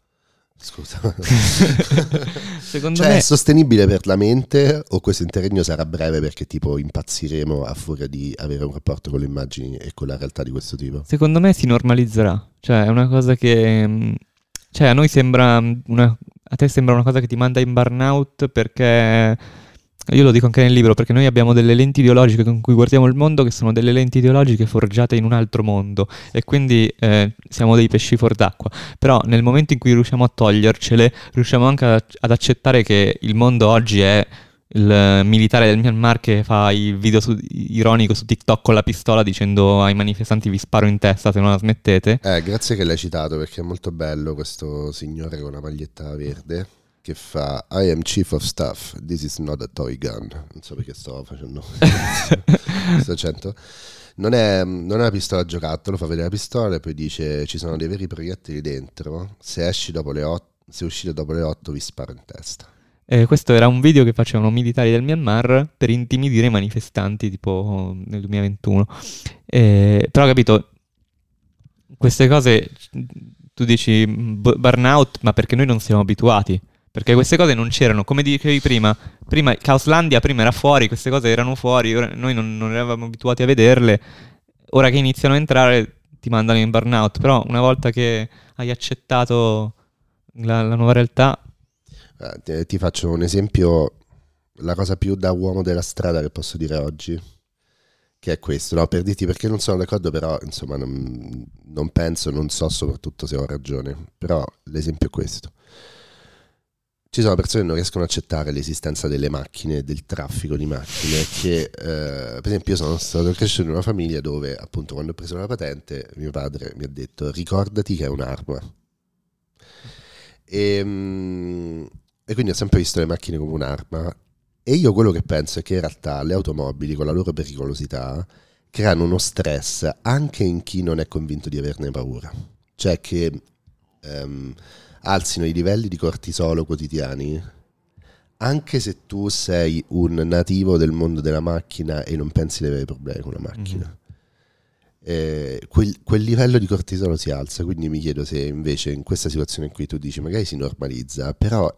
Scusa. Secondo cioè, me- è sostenibile per la mente o questo interregno sarà breve perché tipo impazziremo a furia di avere un rapporto con le immagini e con la realtà di questo tipo? Secondo me si normalizzerà, cioè è una cosa che... mm, Cioè a noi sembra una... A te sembra una cosa che ti manda in burnout perché... Io lo dico anche nel libro, perché noi abbiamo delle lenti ideologiche con cui guardiamo il mondo che sono delle lenti ideologiche forgiate in un altro mondo e quindi eh, siamo dei pesci fuor d'acqua. Però nel momento in cui riusciamo a togliercele, riusciamo anche ad accettare che il mondo oggi è il militare del Myanmar che fa il video su- ironico su TikTok con la pistola dicendo ai manifestanti vi sparo in testa se non la smettete. Eh, grazie che l'hai citato perché è molto bello questo signore con la maglietta verde. Che fa I am chief of staff, this is not a toy gun. Non so perché sto facendo questo accento. Non è, non è una pistola a giocattolo, fa vedere la pistola e poi dice ci sono dei veri proiettili dentro, se esci dopo le 8, se uscite dopo le 8 vi sparo in testa. Eh, questo era un video che facevano militari del Myanmar per intimidire i manifestanti, tipo nel 2021. Eh, però, capito, queste cose tu dici burnout, ma perché noi non siamo abituati. Perché queste cose non c'erano, come dicevi prima, prima Caoslandia prima era fuori, queste cose erano fuori, noi non, non eravamo abituati a vederle, ora che iniziano a entrare ti mandano in burnout, però una volta che hai accettato la, la nuova realtà... Eh, ti, ti faccio un esempio, la cosa più da uomo della strada che posso dire oggi, che è questo, no? per dirti perché non sono d'accordo, però insomma non, non penso, non so soprattutto se ho ragione, però l'esempio è questo ci sono persone che non riescono ad accettare l'esistenza delle macchine, del traffico di macchine, che eh, per esempio io sono stato cresciuto in una famiglia dove appunto quando ho preso la patente mio padre mi ha detto ricordati che è un'arma. E, mm, e quindi ho sempre visto le macchine come un'arma e io quello che penso è che in realtà le automobili con la loro pericolosità creano uno stress anche in chi non è convinto di averne paura. Cioè che... Um, alzino i livelli di cortisolo quotidiani, anche se tu sei un nativo del mondo della macchina e non pensi di avere problemi con la macchina. Mm-hmm. Eh, quel, quel, livello di cortisolo si alza, quindi mi chiedo se invece in questa situazione qui tu dici magari si normalizza, però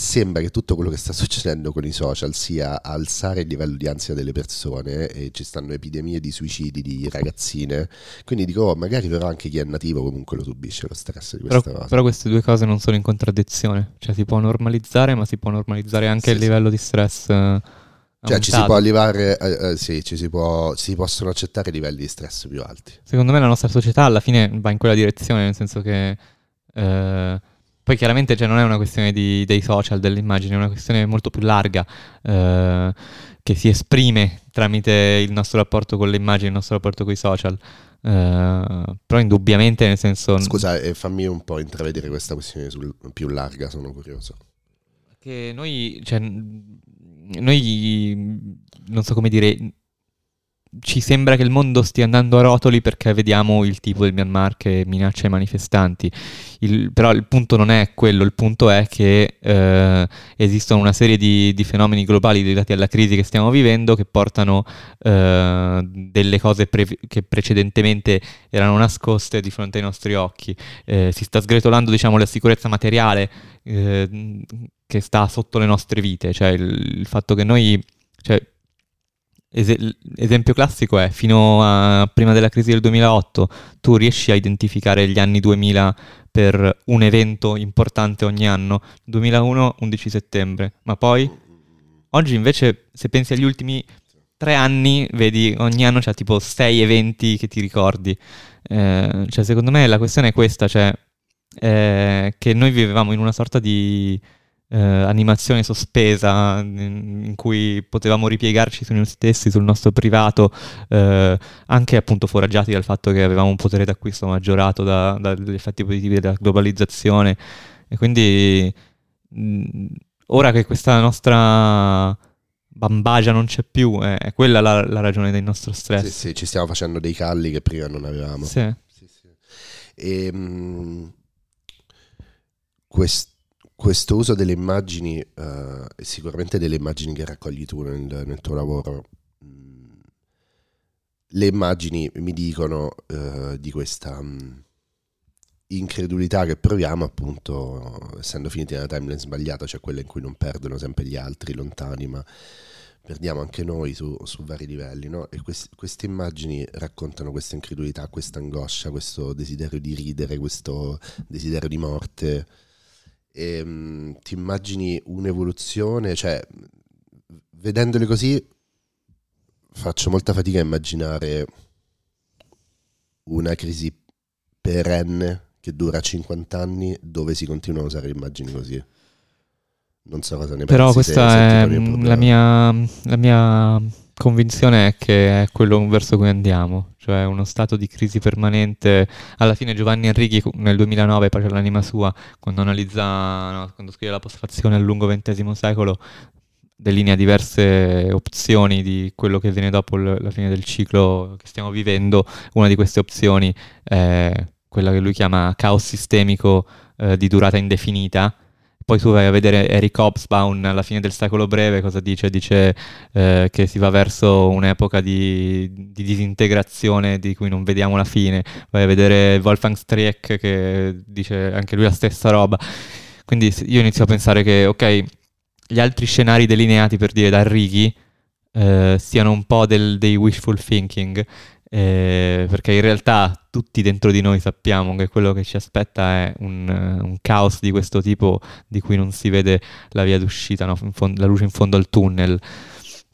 sembra che tutto quello che sta succedendo con i social sia alzare il livello di ansia delle persone e ci stanno epidemie di suicidi di ragazzine. Quindi dico, oh, magari però anche chi è nativo comunque lo subisce lo stress di questa però, cosa. Però queste due cose non sono in contraddizione, cioè si può normalizzare, ma si può normalizzare anche sì, il sì. livello di stress. Eh, cioè ci si può arrivare, eh, eh, sì, ci si, può, si possono accettare livelli di stress più alti. Secondo me la nostra società alla fine va in quella direzione, nel senso che eh, poi chiaramente cioè, non è una questione di, dei social, dell'immagine, è una questione molto più larga eh, che si esprime tramite il nostro rapporto con le immagini, il nostro rapporto con i social. Uh, però indubbiamente nel senso scusa eh, fammi un po' intravedere questa questione sul, più larga sono curioso che noi cioè, noi non so come dire ci sembra che il mondo stia andando a rotoli perché vediamo il tipo del Myanmar che minaccia i manifestanti. Il, però il punto non è quello, il punto è che eh, esistono una serie di, di, fenomeni globali legati alla crisi che stiamo vivendo che portano eh, delle cose pre- che precedentemente erano nascoste di fronte ai nostri occhi. Eh, si sta sgretolando diciamo, la sicurezza materiale eh, che sta sotto le nostre vite, cioè il, il fatto che noi... Cioè, Es- esempio classico è fino a prima della crisi del 2008 tu riesci a identificare gli anni 2000 per un evento importante ogni anno? 2001 11 settembre ma poi? Oggi invece se pensi agli ultimi tre anni vedi ogni anno c'è tipo sei eventi che ti ricordi. Eh, cioè secondo me la questione è questa cioè eh, che noi vivevamo in una sorta di eh, animazione sospesa in, in, cui potevamo ripiegarci su noi stessi, sul nostro privato, eh, anche appunto foraggiati dal fatto che avevamo un potere d'acquisto maggiorato da, da, dagli effetti positivi della globalizzazione. E quindi mh, ora che questa nostra bambagia non c'è più, è, è quella la, la, ragione del nostro stress. Sì, sì, ci stiamo facendo dei calli che prima non avevamo. Sì. sì, sì. E, mh, quest- questo uso delle immagini, uh, sicuramente delle immagini che raccogli tu nel, nel tuo lavoro, mm, le immagini mi dicono uh, di questa um, incredulità che proviamo appunto essendo finiti nella timeline sbagliata, cioè quella in cui non perdono sempre gli altri lontani, ma perdiamo anche noi su, su vari livelli, no? E quest, queste immagini raccontano questa incredulità, questa angoscia, questo desiderio di ridere, questo desiderio di morte e, um, ti immagini un'evoluzione, cioè vedendole così faccio molta fatica a immaginare una crisi perenne che dura 50 anni dove si continuano a usare immagini così. Non so cosa ne pensi. Però questa è la mia, la mia convinzione è che è quello verso cui andiamo. Cioè uno stato di crisi permanente. Alla fine Giovanni Enrichi nel 2009, poi c'è l'anima sua, quando analizza, no, quando scrive la postfazione al lungo XX secolo, delinea diverse opzioni di quello che viene dopo l- la fine del ciclo che stiamo vivendo. Una di queste opzioni è quella che lui chiama caos sistemico eh, di durata indefinita. Poi tu vai a vedere Eric Hobsbawm alla fine del secolo breve, cosa dice? Dice eh, che si va verso un'epoca di, di, disintegrazione di cui non vediamo la fine. Vai a vedere Wolfgang Streeck che dice anche lui la stessa roba. Quindi io inizio a pensare che, ok, gli altri scenari delineati per dire da Righi eh, siano un po' del, dei wishful thinking, eh, perché in realtà tutti dentro di noi sappiamo che quello che ci aspetta è un, un caos di questo tipo di cui non si vede la via d'uscita, no? fondo, la luce in fondo al tunnel.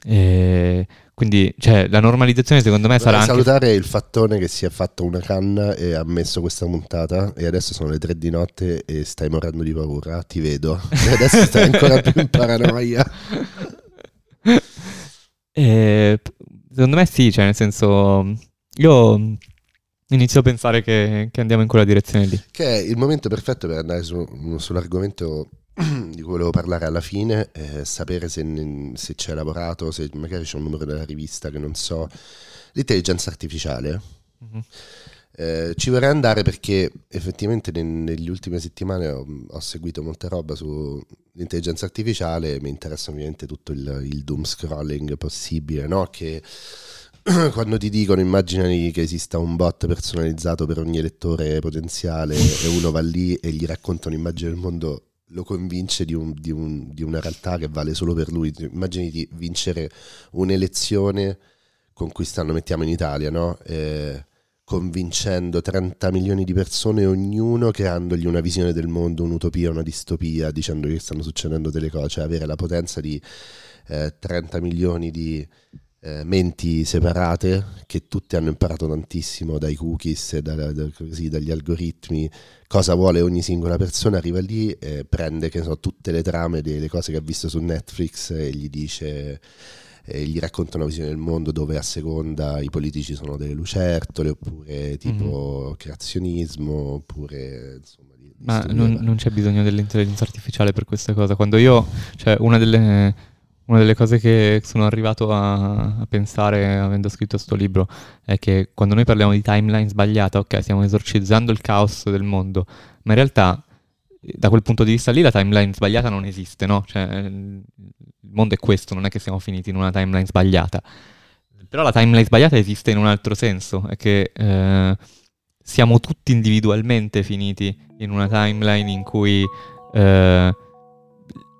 Eh, quindi cioè, la normalizzazione secondo me sarà... Vorrei salutare il fattone che si è fatto una canna e ha messo questa puntata e adesso sono le tre di notte e stai morendo di paura, ti vedo. E adesso stai ancora più in paranoia. E, secondo me sì, cioè nel senso... Io inizio a pensare che, che, andiamo in quella direzione lì. Che è il momento perfetto per andare su, sull'argomento di cui volevo parlare alla fine, eh, sapere se, se c'è lavorato, se magari c'è un numero della rivista che non so, l'intelligenza artificiale. Mm-hmm. Eh, ci vorrei andare perché effettivamente ne, negli ultime settimane ho, ho, seguito molta roba sull'intelligenza artificiale, mi interessa ovviamente tutto il, il doom scrolling possibile, no? che quando ti dicono immaginali che esista un bot personalizzato per ogni elettore potenziale e uno va lì e gli racconta un'immagine del mondo lo convince di, un, di, un, di, una realtà che vale solo per lui. Immagini di vincere un'elezione con cui stanno, mettiamo in Italia, no? eh, convincendo 30 milioni di persone, ognuno creandogli una visione del mondo, un'utopia, una distopia, dicendo che stanno succedendo delle cose, cioè avere la potenza di eh, 30 milioni di eh, menti separate che tutte hanno imparato tantissimo dai cookies e da, da, così, dagli algoritmi cosa vuole ogni singola persona arriva lì e prende so, tutte le trame delle cose che ha visto su Netflix e gli dice e gli racconta una visione del mondo dove a seconda i politici sono delle lucertole oppure tipo mm-hmm. creazionismo oppure insomma di, di ma non, non, c'è bisogno dell'intelligenza artificiale per questa cosa quando io cioè una delle una delle cose che sono arrivato a, a pensare avendo scritto questo libro è che quando noi parliamo di timeline sbagliata, ok, stiamo esorcizzando il caos del mondo, ma in realtà da quel punto di vista lì la timeline sbagliata non esiste, no? Cioè, il mondo è questo, non è che siamo finiti in una timeline sbagliata. Però la timeline sbagliata esiste in un altro senso, è che eh, siamo tutti individualmente finiti in una timeline in cui eh,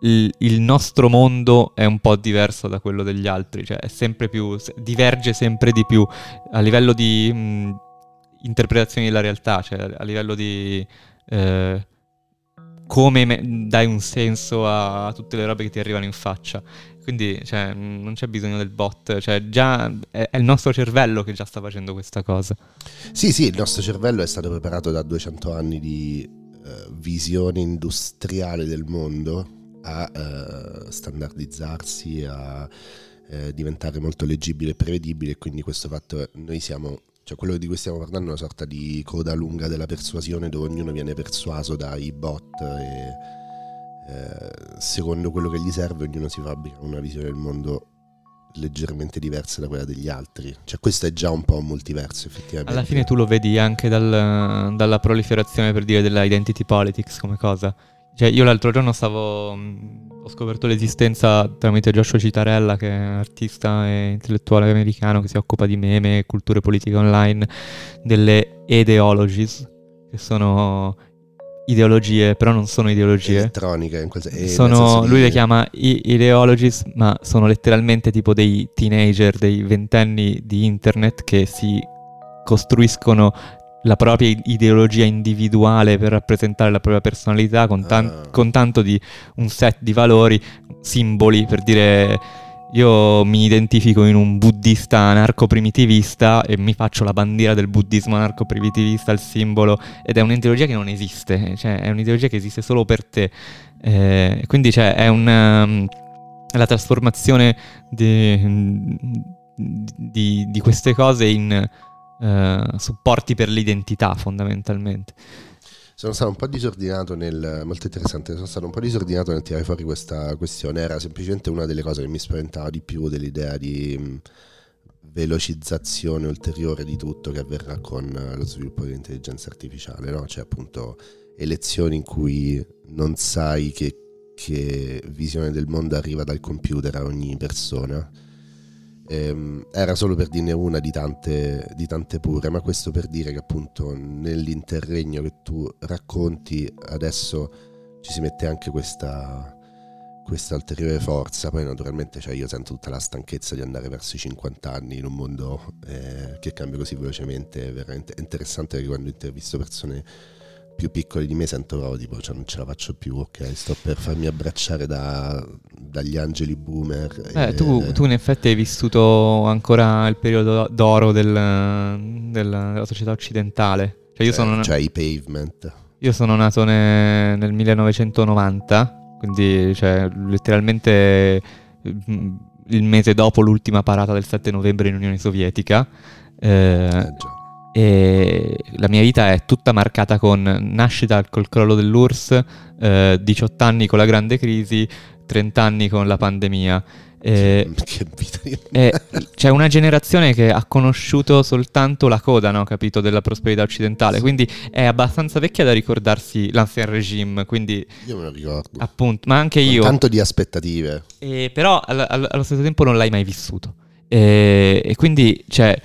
il, nostro mondo è un po' diverso da quello degli altri, cioè sempre più, diverge sempre di più a livello di mh, interpretazione della realtà, cioè a livello di eh, come me- dai un senso a, tutte le robe che ti arrivano in faccia. Quindi cioè, non c'è bisogno del bot, cioè già è, il nostro cervello che già sta facendo questa cosa. Sì, sì, il nostro cervello è stato preparato da 200 anni di uh, visione industriale del mondo a uh, standardizzarsi, a uh, diventare molto leggibile e prevedibile quindi questo fatto noi siamo cioè quello di cui stiamo parlando è una sorta di coda lunga della persuasione dove ognuno viene persuaso dai bot e eh, secondo quello che gli serve ognuno si fabbrica una visione del mondo leggermente diversa da quella degli altri. Cioè questo è già un po' un multiverso effettivamente. Alla fine tu lo vedi anche dal, dalla proliferazione per dire della identity politics come cosa. Cioè, io l'altro giorno stavo. ho scoperto l'esistenza tramite Joshua Citarella, che è un artista e intellettuale americano che si occupa di meme e culture politiche online, delle ideologies, che sono ideologie, però non sono ideologie. Elettroniche, in quel senso. Sono, lui le chiama ideologies, ma sono letteralmente tipo dei teenager, dei ventenni di internet che si costruiscono la propria ideologia individuale per rappresentare la propria personalità con, tan- uh. con tanto di un set di valori, simboli per dire io mi identifico in un buddista anarco-primitivista e mi faccio la bandiera del buddismo anarco-primitivista, il simbolo, ed è un'ideologia che non esiste, cioè è un'ideologia che esiste solo per te. Eh, quindi cioè, è, una, um, la trasformazione di, di, di, queste cose in eh, supporti per l'identità fondamentalmente. Sono stato un po' disordinato nel. molto interessante. Sono stato un po' disordinato nel tirare fuori questa questione. Era semplicemente una delle cose che mi spaventava di più dell'idea di mh, velocizzazione ulteriore di tutto che avverrà con lo sviluppo dell'intelligenza artificiale, no? Cioè, appunto, elezioni in cui non sai che, che visione del mondo arriva dal computer a ogni persona era solo per dirne una di tante, di tante pure, ma questo per dire che appunto nell'interregno che tu racconti adesso ci si mette anche questa, questa ulteriore forza. Poi naturalmente cioè, io sento tutta la stanchezza di andare verso i 50 anni in un mondo eh, che cambia così velocemente. È veramente interessante che quando intervisto persone più piccoli di me sento proprio tipo cioè, non ce la faccio più, ok, sto per farmi abbracciare da, dagli angeli boomer. Eh, e... tu, tu, in effetti hai vissuto ancora il periodo d'oro del, del, della società occidentale. Cioè, io cioè, sono, cioè i pavement. Io sono nato ne, nel 1990, quindi cioè, letteralmente mm, il mese dopo l'ultima parata del 7 novembre in Unione Sovietica. Eh, eh e la mia vita è tutta marcata con nascita col crollo dell'URSS, eh, 18 anni con la grande crisi, 30 anni con la pandemia. Eh, che vita di eh, C'è una generazione che ha conosciuto soltanto la coda, no? capito, della prosperità occidentale, quindi è abbastanza vecchia da ricordarsi l'ancien regime, quindi... Io me lo ricordo. Appunto, ma anche io... Tanto di aspettative. Eh, però all- all- allo stesso tempo non l'hai mai vissuto. E quindi, cioè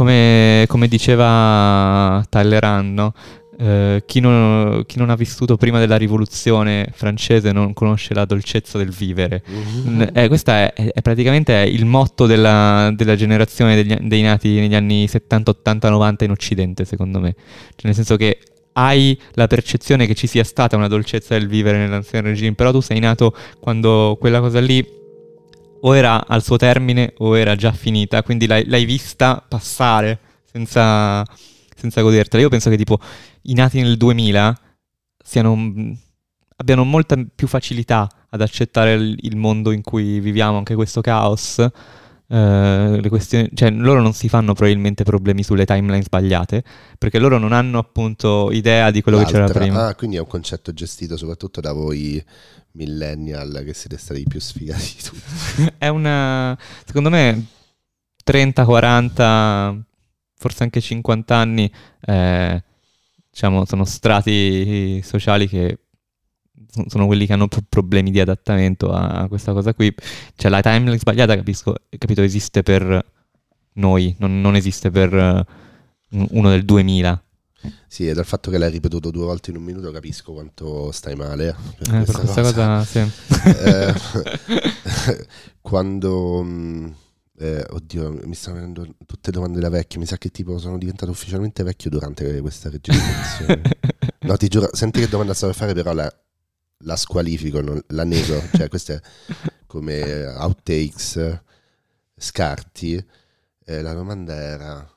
come, come diceva Talleyrand, no? eh, chi, non, chi, non, ha vissuto prima della rivoluzione francese non conosce la dolcezza del vivere. Mm-hmm. Eh, questo è, è, praticamente il motto della, della generazione degli, dei nati negli anni 70, 80, 90 in Occidente, secondo me. Cioè, nel senso che hai la percezione che ci sia stata una dolcezza del vivere nell'ancien regime, però tu sei nato quando quella cosa lì o era al suo termine o era già finita, quindi l'hai, l'hai vista passare senza, senza godertela. Io penso che tipo i nati nel 2000 siano, abbiano molta più facilità ad accettare il, il mondo in cui viviamo, anche questo caos. Uh, cioè, loro non si fanno probabilmente problemi sulle timeline sbagliate perché loro non hanno appunto idea di quello L'altra, che c'era prima. Ah, quindi è un concetto gestito soprattutto da voi millennial che siete stati i più sfigati di tutti. è una, secondo me, 30, 40, forse anche 50 anni, eh, diciamo, sono strati sociali che sono quelli che hanno problemi di adattamento a questa cosa qui. Cioè la timeline sbagliata, capisco, capito, esiste per noi, non, non esiste per uh, uno del 2000. Sì, e dal fatto che l'hai ripetuto due volte in un minuto capisco quanto stai male. Per eh, questa, per questa cosa, cosa sì. eh, quando... Mm, eh, oddio, mi stanno venendo tutte domande da vecchio. Mi sa che tipo sono diventato ufficialmente vecchio durante questa registrazione. no, ti giuro, senti che domanda stavo a fare, però la, la squalifico, non, la nego. cioè, queste come outtakes, scarti. Eh, la domanda era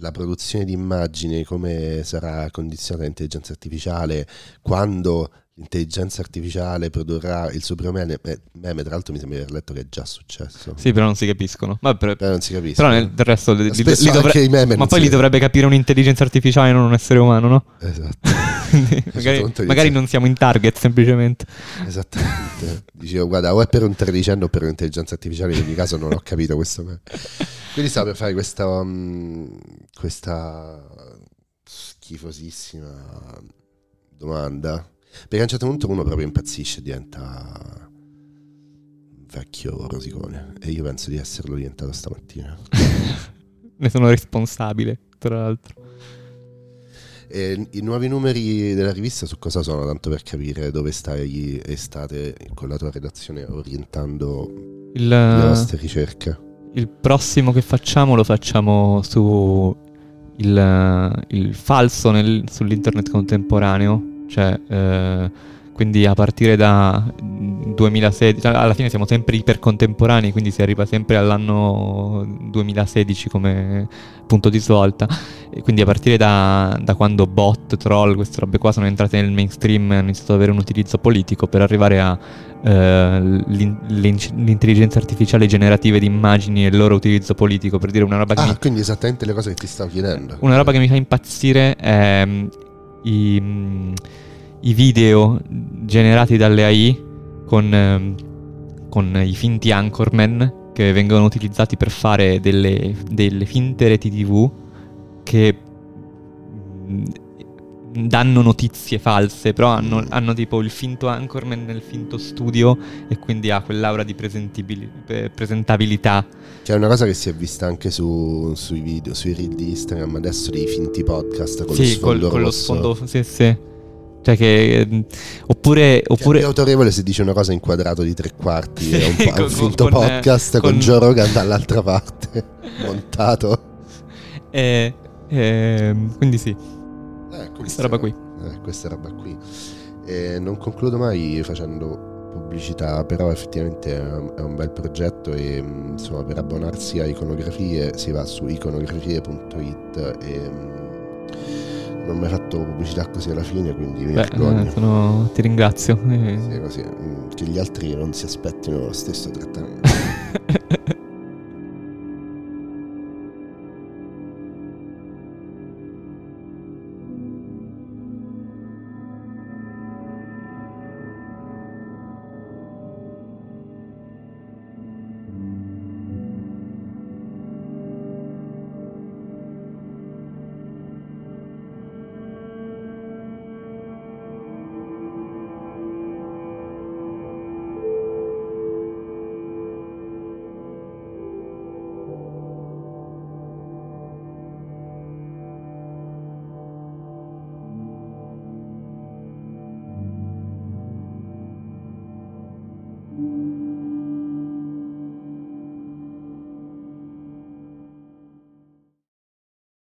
la produzione di immagini, come sarà condizionata l'intelligenza artificiale, quando l'intelligenza artificiale produrrà il suo primo meme, meme, tra l'altro mi sembra di aver letto che è già successo. Sì, però non si capiscono. Ma per, però non si capiscono. Però nel, del resto li, li, li dovre- ma poi li dovrebbe capire un'intelligenza artificiale, non un essere umano, no? Esatto. Magari, magari non siamo in target semplicemente. Esattamente. Dicevo, guarda, o è per un tredicenne o per un'intelligenza artificiale, in ogni caso non ho capito questo. Quindi stavo per fare questa, um, questa schifosissima domanda perché a un certo punto uno proprio impazzisce, diventa vecchio rosicone. E io penso di esserlo diventato stamattina. ne sono responsabile, tra l'altro. E I nuovi numeri della rivista su cosa sono? Tanto per capire dove stai e state con la tua redazione orientando il, le vostre ricerche. Il prossimo che facciamo lo facciamo su il, il falso nel, sull'internet contemporaneo cioè, eh, quindi a partire da 2016, cioè, alla fine siamo sempre ipercontemporanei, quindi si arriva sempre all'anno 2016 come punto di svolta. E quindi a partire da, da, quando bot, troll, queste robe qua sono entrate nel mainstream e hanno iniziato ad avere un utilizzo politico per arrivare a eh, l'intelligenza artificiale generative di immagini e il loro utilizzo politico, per dire una roba che... Ah, mi... quindi esattamente le cose che ti stavo chiedendo. Una roba che mi fa impazzire è um, i, um, i video generati dalle AI con, ehm, con i finti anchorman che vengono utilizzati per fare delle, delle finte reti tv che mm, danno notizie false, però hanno, hanno, tipo il finto anchorman nel finto studio e quindi ha quell'aura di presentabilità. Che è una cosa che si è vista anche su, sui video, sui reel di Instagram adesso dei finti podcast con sì, lo sfondo col, con lo sfondo, sì, sì. Cioè che... Oppure... oppure... È più autorevole se dice una cosa in quadrato di tre quarti è un, po', con, un finto con, podcast con, con Joe Rogan dall'altra parte, montato. Eh, e, quindi sì. Eh, questa roba qui. Eh, questa roba qui. E non concludo mai facendo pubblicità, però effettivamente è un bel progetto e mm, insomma per abbonarsi a iconografie si va su iconografie.it e mm, non ho mai fatto pubblicità così alla fine, quindi mi Beh, eh, sono... ti ringrazio. Sì, così, mm, che gli altri non si aspettino lo stesso trattamento.